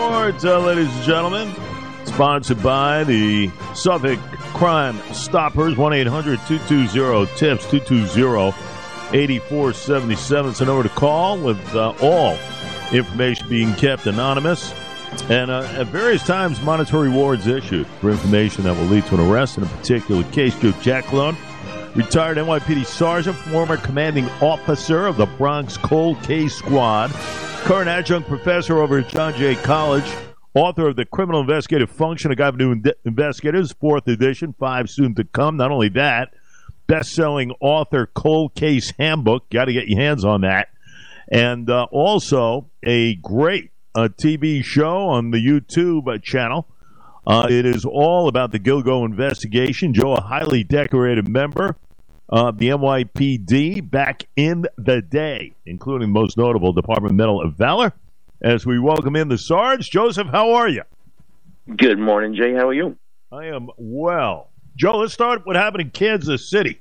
Uh, ladies and gentlemen. Sponsored by the Suffolk Crime Stoppers, 1 800 220 TIPS, 220 8477. It's number to call with uh, all information being kept anonymous. And uh, at various times, monetary rewards issued for information that will lead to an arrest in a particular case. Joe Giacalone, retired NYPD sergeant, former commanding officer of the Bronx Cold Case Squad, current adjunct professor over at John Jay College, author of the Criminal Investigative Function, a guide to investigators, fourth edition, five soon to come. Not only that, best-selling author, Cold Case Handbook. Got to get your hands on that. And uh, also a great uh, TV show on the YouTube uh, channel. Uh, it is all about the Gilgo investigation. Joe, a highly decorated member of the NYPD back in the day, including most notable Department Medal of Valor. As we welcome in the Sarge, Joseph, how are you? Good morning, Jay. How are you? I am well. Joe, let's start what happened in Kansas City.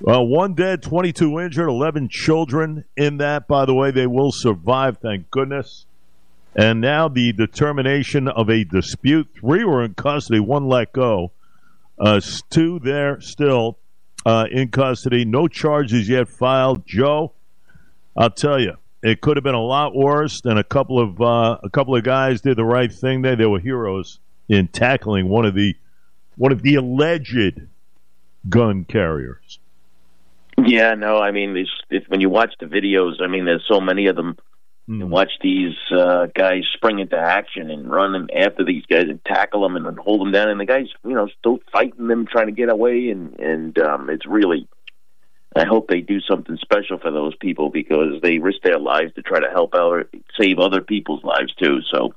Well, one dead, 22 injured, 11 children in that. By the way, they will survive, thank goodness. And now the determination of a dispute. Three were in custody, one let go. Uh, two there still uh, in custody. No charges yet filed. Joe, I'll tell you, it could have been a lot worse. Than a couple of uh, a couple of guys did the right thing there. They were heroes in tackling one of the one of the alleged gun carriers. Yeah, no, I mean, it's, it's, when you watch the videos, I mean, there's so many of them. Mm. And watch these uh, guys spring into action and run after these guys and tackle them and hold them down, and the guys, you know, still fighting them, trying to get away, and and um, it's really. I hope they do something special for those people because they risk their lives to try to help out, save other people's lives too. So,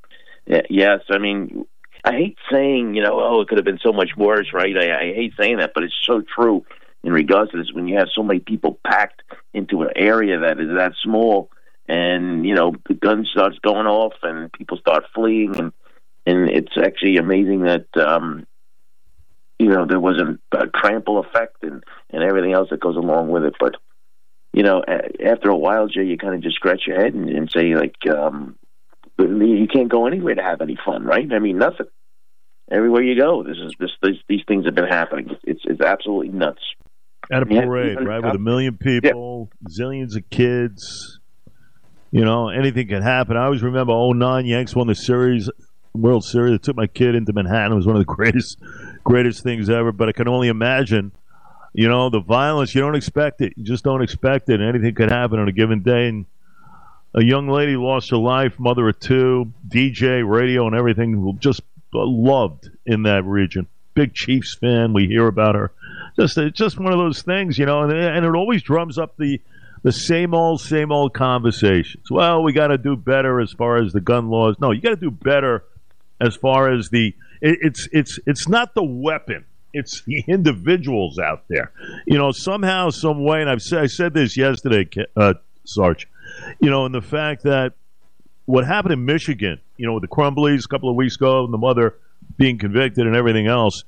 yes, I mean, I hate saying, you know, oh, it could have been so much worse, right? I, I hate saying that, but it's so true in regards to this. When you have so many people packed into an area that is that small, and you know the gun starts going off and people start fleeing. And and it's actually amazing that um you know there was a, a trample effect and and everything else that goes along with it. But you know after a while jay you kind of just scratch your head and, and say like um you can't go anywhere to have any fun right? I mean nothing. Everywhere you go this is this, this these things have been happening. It's it's absolutely nuts. At a parade yeah. right with a million people yeah. zillions of kids you know, anything can happen. I always remember 09 Yanks won the series, World Series. I took my kid into Manhattan. It was one of the greatest, greatest things ever. But I can only imagine, you know, the violence. You don't expect it. You just don't expect it. Anything could happen on a given day. And a young lady lost her life, mother of two, DJ, radio, and everything. Just loved in that region. Big Chiefs fan. We hear about her. Just, it's just one of those things, you know, and, and it always drums up the the same old, same old conversations. Well, we got to do better as far as the gun laws. No, you got to do better as far as the. It, it's it's it's not the weapon. It's the individuals out there. You know, somehow, some way, and I've said, I said this yesterday, uh, Sarge. You know, and the fact that what happened in Michigan, you know, with the Crumbleys a couple of weeks ago, and the mother being convicted and everything else,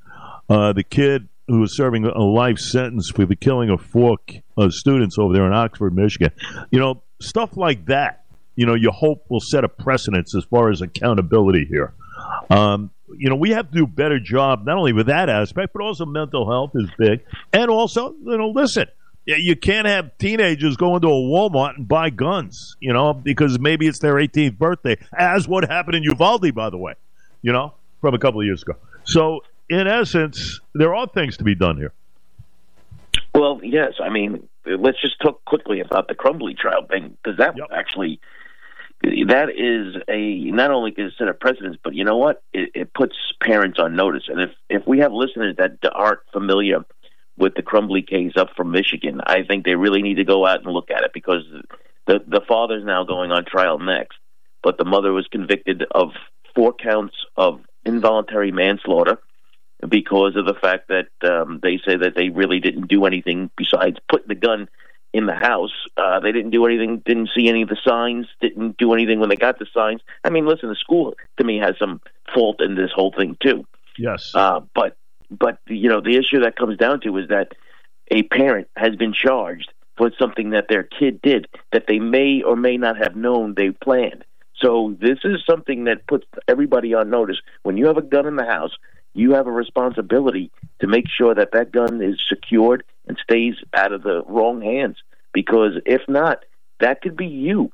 uh, the kid who was serving a life sentence for the killing of four uh, students over there in Oxford, Michigan. You know, stuff like that. You know, you hope will set a precedence as far as accountability here. Um, you know, we have to do a better job not only with that aspect, but also mental health is big, and also, you know, listen. You can't have teenagers go into a Walmart and buy guns, you know, because maybe it's their 18th birthday, as what happened in Uvalde, by the way, you know, from a couple of years ago. So in essence, there are things to be done here. Well, yes. I mean, let's just talk quickly about the Crumbley trial thing because that yep. actually that is a not only is set a precedence, but you know what? It, it, puts parents on notice. And if if we have listeners that aren't familiar with the Crumbley case up from Michigan, I think they really need to go out and look at it because the the father's now going on trial next, but the mother was convicted of four counts of involuntary manslaughter because of the fact that um, they say that they really didn't do anything besides put the gun in the house. Uh, they didn't do anything, didn't see any of the signs, didn't do anything when they got the signs. I mean, listen, the school to me has some fault in this whole thing too. Yes, uh, but but you know the issue that comes down to is that a parent has been charged for something that their kid did that they may or may not have known they planned. So this is something that puts everybody on notice. When you have a gun in the house, you have a responsibility to make sure that that gun is secured and stays out of the wrong hands. Because if not, that could be you.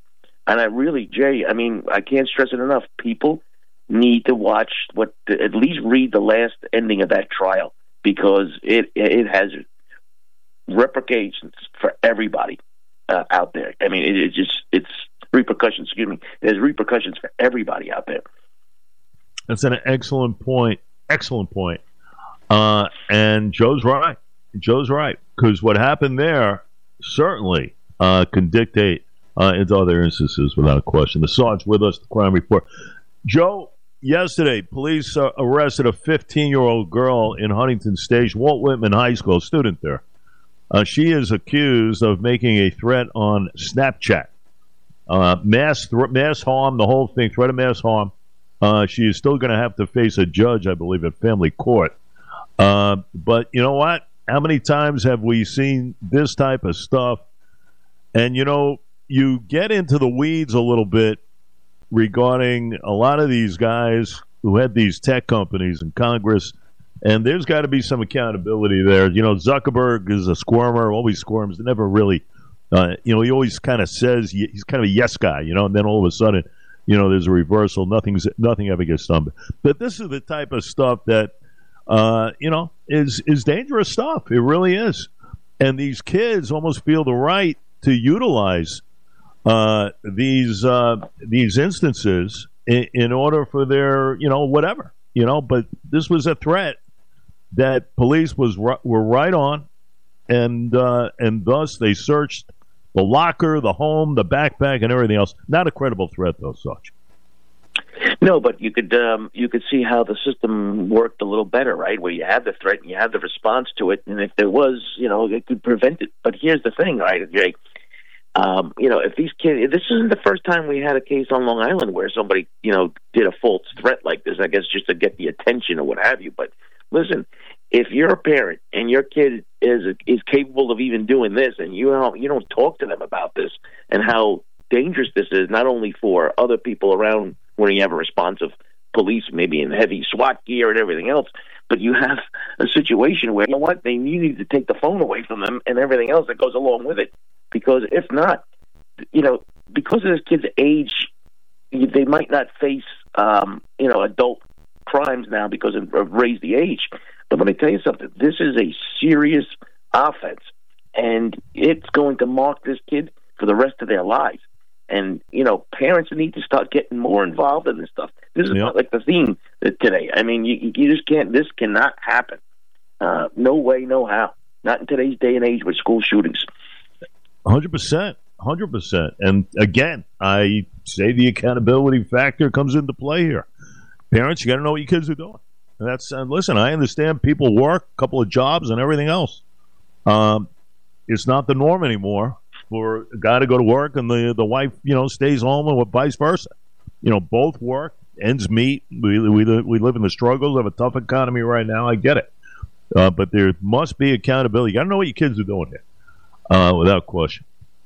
And I really, Jay, I mean, I can't stress it enough. People need to watch what, at least read the last ending of that trial because it it has repercussions for everybody uh, out there. I mean, it, it just it's repercussions. Excuse me. There's repercussions for everybody out there. That's an excellent point. Excellent point. Uh, and Joe's right. Joe's right because what happened there certainly uh, can dictate uh, into other instances without question. The Sarge with us, the crime report. Joe, yesterday, police uh, arrested a 15 year old girl in Huntington Station, Walt Whitman High School, student there. Uh, she is accused of making a threat on Snapchat. Uh, mass th- mass harm, the whole thing, threat of mass harm. Uh, she is still going to have to face a judge, I believe, at family court. Uh, but you know what? How many times have we seen this type of stuff? And you know, you get into the weeds a little bit regarding a lot of these guys who had these tech companies in Congress, and there's got to be some accountability there. You know, Zuckerberg is a squirmer, always squirms, never really, uh, you know, he always kind of says he's kind of a yes guy, you know, and then all of a sudden, you know, there's a reversal. Nothing's nothing ever gets done. But this is the type of stuff that, uh, you know, is is dangerous stuff. It really is, and these kids almost feel the right to utilize uh, these uh, these instances in, in, order for their you know whatever you know. But this was a threat that police was were right on, and uh, and thus they searched the locker, the home, the backpack, and everything else. Not a credible threat, though, such. No, but you could um, you could see how the system worked a little better, right? Where you had the threat and you had the response to it, and if there was, you know, it could prevent it. But here's the thing, right, Jake? Um, you know, if these kids, this isn't the first time we had a case on Long Island where somebody, you know, did a false threat like this. I guess just to get the attention or what have you. But listen, if you're a parent and your kid is is capable of even doing this, and you don't you don't talk to them about this and how dangerous this is, not only for other people around when you have a responsive police, maybe in heavy SWAT gear and everything else, but you have a situation where you know what they you need to take the phone away from them and everything else that goes along with it because if not, you know, because of this kid's age, they might not face, um, you know, adult crimes now because of, of raised the age. But let me tell you something: this is a serious offense, and it's going to mark this kid for the rest of their lives. And you know, parents need to start getting more involved in this stuff. This is yep. not like the theme today. I mean, you, you just can't. This cannot happen. Uh, no way, no how. Not in today's day and age with school shootings. Hundred percent, hundred percent. And again, I say the accountability factor comes into play here. Parents, you got to know what your kids are doing. And that's listen. I understand people work, a couple of jobs, and everything else. Um, it's not the norm anymore for a guy to go to work and the the wife, you know, stays home, and vice versa. You know, both work, ends meet. We we we live in the struggles of a tough economy right now. I get it, uh, but there must be accountability. I don't know what your kids are doing here uh, without question.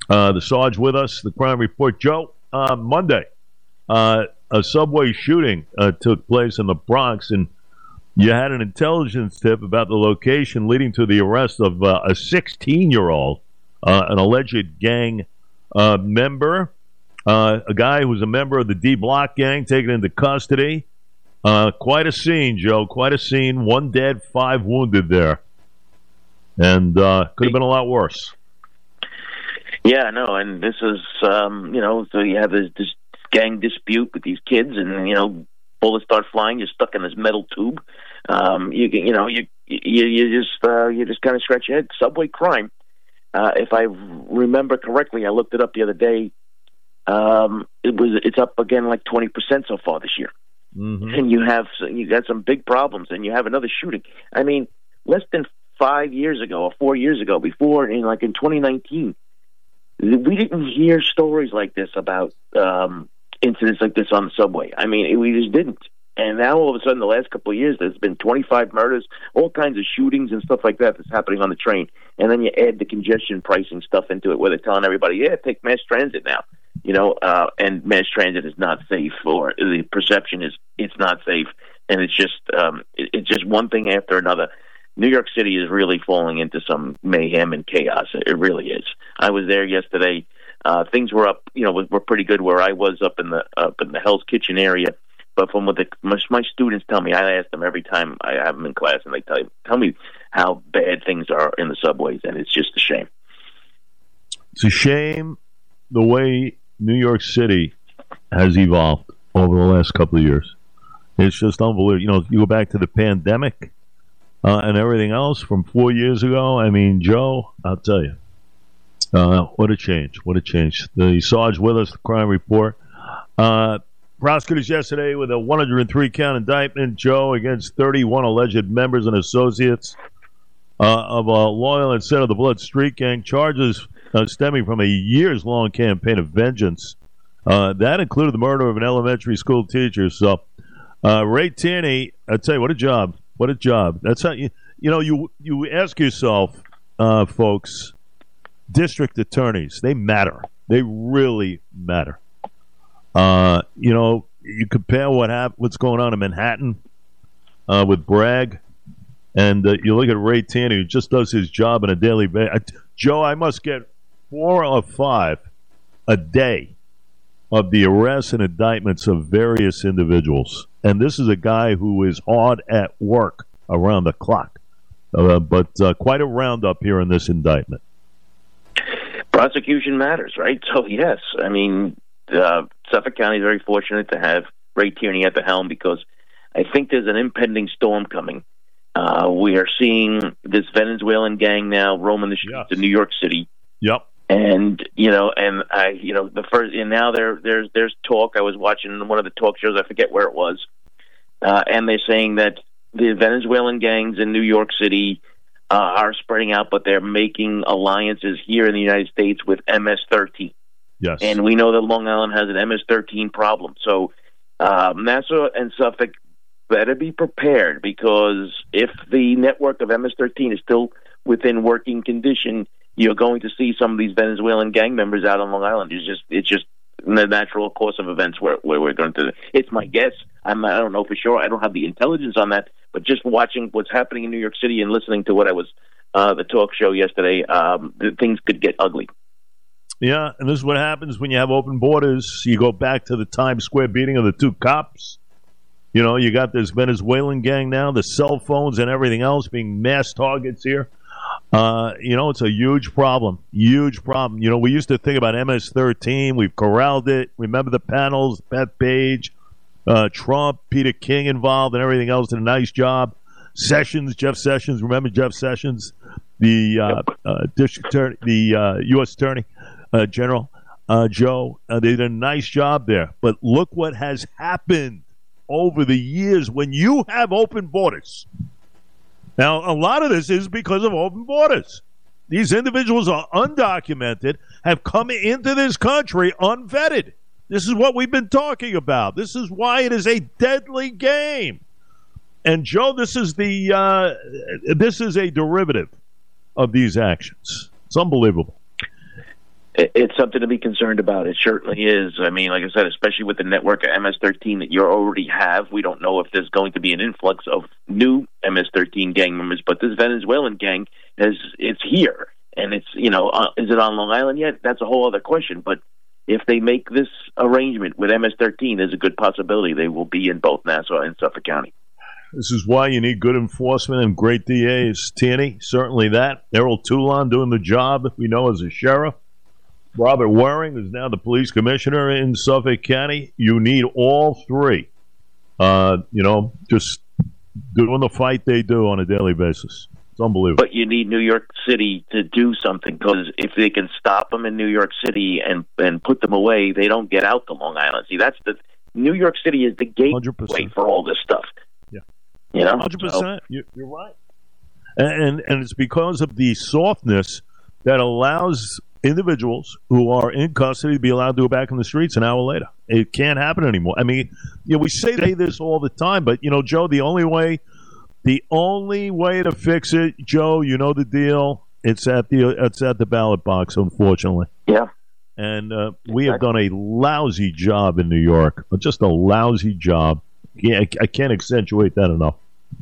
Uh, the Sarge with us, the crime report. Joe, uh, Monday, uh, a subway shooting uh, took place in the Bronx, and you had an intelligence tip about the location leading to the arrest of uh, a 16 year old, uh, an alleged gang uh, member, uh, a guy who was a member of the D Block gang, taken into custody. quite a scene, Joe. Quite a scene. One dead, five wounded there. And could have been a lot worse. Yeah, no, and this is um, you know, so you have this, this gang dispute with these kids, and you know, bullets start flying. You're stuck in this metal tube. Um, you you know, you you, you just uh, you just kind of scratch your head. Subway crime. Uh, if I remember correctly, I looked it up the other day. Um, it was it's up again like twenty percent so far this year, mm-hmm. and you have you got some big problems, and you have another shooting. I mean, less than five years ago or four years ago, before in like in 2019, we didn't hear stories like this about um, incidents like this on the subway. I mean, we just didn't. And now all of a sudden, the last couple of years, there's been 25 murders, all kinds of shootings and stuff like that that's happening on the train. And then you add the congestion pricing stuff into it, where they're telling everybody, "Yeah, take mass transit now." you know, uh, and mass transit is not safe, or the perception is it's not safe, and it's just um, it, it's just one thing after another. New York City is really falling into some mayhem and chaos. It really is. I was there yesterday. Uh, things were up, you know, were pretty good where I was up in the up in the Hell's Kitchen area. But from what the, my, my students tell me, I ask them every time I have them in class, and they tell tell me how bad things are in the subways, and it's just a shame. It's a shame the way New York City has evolved over the last couple of years. It's just unbelievable. You know, you go back to the pandemic uh, and everything else from four years ago. I mean, Joe, I'll tell you, uh, what a change! What a change! The Sarge with us, the crime report. Uh, prosecutors yesterday with a 103 count indictment, Joe, against 31 alleged members and associates uh, of a loyal and set of the Blood Street Gang. Charges uh, stemming from a years long campaign of vengeance. Uh, that included the murder of an elementary school teacher. So, uh, Ray Tierney, I tell you, what a job! What a job! That's how you you know you you ask yourself, uh, folks, district attorneys they matter. They really matter. Uh, you know, you compare what hap- what's going on in Manhattan uh, with Bragg, and you look at Ray Tierney, who just does his job on a daily basis. Joe, I must get four or five a day of the arrests and indictments of various individuals. And this is a guy who is hard at work around the clock. Uh, but uh, quite a roundup here in this indictment. Prosecution matters, right? So, yes. I mean, uh, Suffolk County is very fortunate to have Ray Tierney at the helm because I think there's an impending storm coming. Uh, we are seeing this Venezuelan gang now roaming the streets yes. of New York City. Yep and you know, and I, you know, the first, and now there, there's, there's talk. I was watching one of the talk shows. I forget where it was, uh, and they're saying that the Venezuelan gangs in New York City uh, are spreading out, but they're making alliances here in the United States with MS-13. Yes, and we know that Long Island has an MS-13 problem. So uh, Nassau and Suffolk better be prepared because if the network of MS-13 is still within working condition you're going to see some of these Venezuelan gang members out on Long Island. It's just it's just the natural course of events where, where we're going to. It's my guess. I'm I don't know for sure. I don't have the intelligence on that, but just watching what's happening in New York City and listening to what I was uh, the talk show yesterday, um, things could get ugly. Yeah, and this is what happens when you have open borders. You go back to the Times Square beating of the two cops. You know, you got this Venezuelan gang now, the cell phones and everything else being mass targets here. Uh, you know, it's a huge problem. Huge problem. You know, we used to think about MS-13. We've corralled it. Remember the panels, Bethpage, uh, Trump, Peter King involved, and everything else. Did a nice job. Sessions, Jeff Sessions. Remember Jeff Sessions, the uh, uh district attorney, the U.S. Uh, attorney Uh, general, uh, Joe. Uh, they did a nice job there. But look what has happened over the years when you have open borders now, a lot of this is because of open borders. These individuals are undocumented, have come into this country unvetted. This is what we've been talking about. This is why it is a deadly game. And Joe, this is the uh, this is a derivative of these actions. It's unbelievable it's something to be concerned about. It certainly is. I mean, like I said, especially with the network of MS-13 that you already have, we don't know if there's going to be an influx of new MS-13 gang members. But this Venezuelan gang is it's here, and it's you know, uh, is it on Long Island yet? That's a whole other question. But if they make this arrangement with MS-13, there's a good possibility they will be in both Nassau and Suffolk County. This is why you need good enforcement and great DAs. Tierney, certainly that. Errol Toulon doing the job we know as a sheriff. Robert Waring, who's now the police commissioner in Suffolk County. You need all three. Uh, you know, just doing the fight they do on a daily basis. It's unbelievable. But you need New York City to do something because if they can stop them in New York City and and put them away, they don't get out to Long Island. See, that's the New York City is the gateway 100%. for all this stuff. Yeah, you know, hundred so. percent. You're right, and and it's because of the softness that allows individuals who are in custody to be allowed to go back in the streets an hour later. It can't happen anymore. I mean, you know, we say this all the time, but you know, Joe, the only way, the only way to fix it, Joe, you know the deal. It's at the it's at the ballot box, unfortunately. Yeah. And uh, we have done a lousy job in New York, just a lousy job. Yeah, I can't accentuate that enough.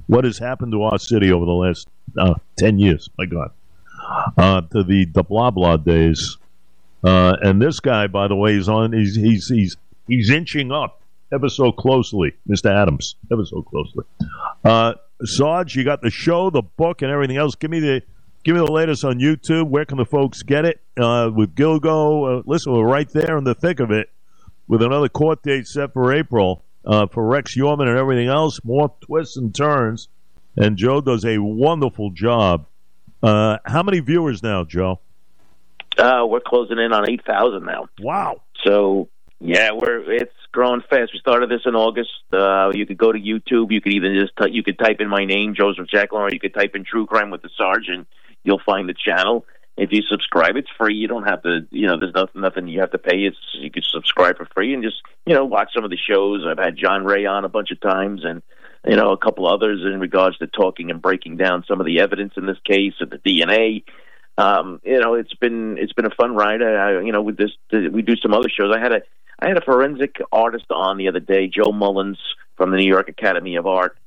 What has happened to our city over the last uh, 10 years? My God. Uh, to the, the blah blah days. Uh, and this guy, by the way, is on. He's he's he's he's inching up ever so closely, Mr. Adams, ever so closely. Uh, you got the show, the book, and everything else. Give me the give me the latest on YouTube. Where can the folks get it? Uh, with Gilgo, uh, listen, we're right there in the thick of it with another court date set for April uh, for Rex Heuermann and everything else. More twists and turns, and Joe does a wonderful job. Uh, how many viewers now, Joe? Uh, we're closing in on eight thousand now. Wow! So yeah, we're it's growing fast. We started this in August. Uh, you could go to YouTube. You could even just t- you could type in my name, Joseph Giacalone, or you could type in True Crime with the Sergeant. You'll find the channel. If you subscribe, it's free. You don't have to, you know, there's nothing nothing you have to pay. It's you can subscribe for free and just, you know, watch some of the shows. I've had John Ray on a bunch of times and you know a couple others in regards to talking and breaking down some of the evidence in this case and the DNA um, you know, it's been it's been a fun ride. I, you know, with this, we do some other shows. I had a I had a forensic artist on the other day, Joe Mullins from the New York Academy of Art,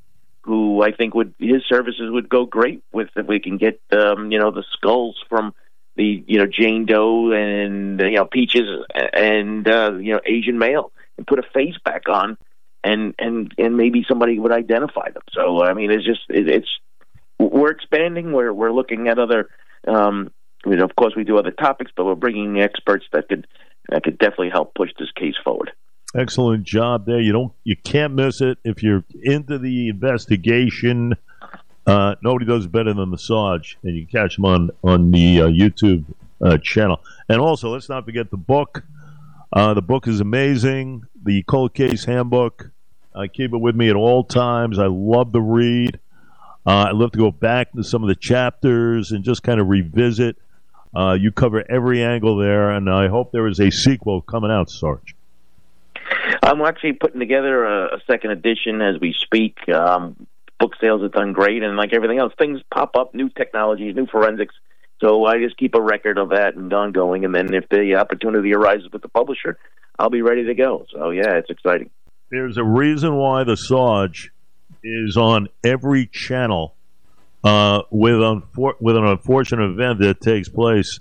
who I think would his services would go great with if we can get um, you know the skulls from the you know Jane Doe and you know Peaches and uh, you know Asian male and put a face back on and and and maybe somebody would identify them. So I mean, it's just it, it's we're expanding. We're we're looking at other um, I mean, of course, we do other topics, but we're bringing experts that could that could definitely help push this case forward. Excellent job there. You don't, you can't miss it if you're into the investigation. Uh, nobody does better than the Sarge, and you can catch them on on the uh, YouTube uh, channel. And also, let's not forget the book. Uh, the book is amazing. The Cold Case Handbook. I keep it with me at all times. I love the read. Uh, I'd love to go back to some of the chapters and just kind of revisit. Uh, you cover every angle there, and I hope there is a sequel coming out, Sarge. I'm actually putting together a, a second edition as we speak. Um, book sales have done great, and like everything else, things pop up, new technologies, new forensics. So I just keep a record of that and ongoing, and then if the opportunity arises with the publisher, I'll be ready to go. So yeah, it's exciting. There's a reason why the Sarge is on every channel uh, with unfor- with an unfortunate event that takes place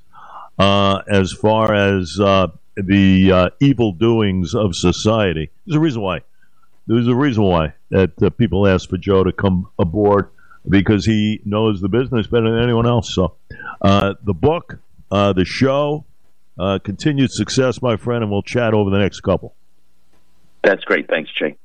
uh, as far as uh, the uh, evil doings of society. There's a reason why. There's a reason why that uh, people ask for Joe to come aboard because he knows the business better than anyone else. So, uh, the book, the show, continued success, my friend, and we'll chat over the next couple. That's great. Thanks, Jay.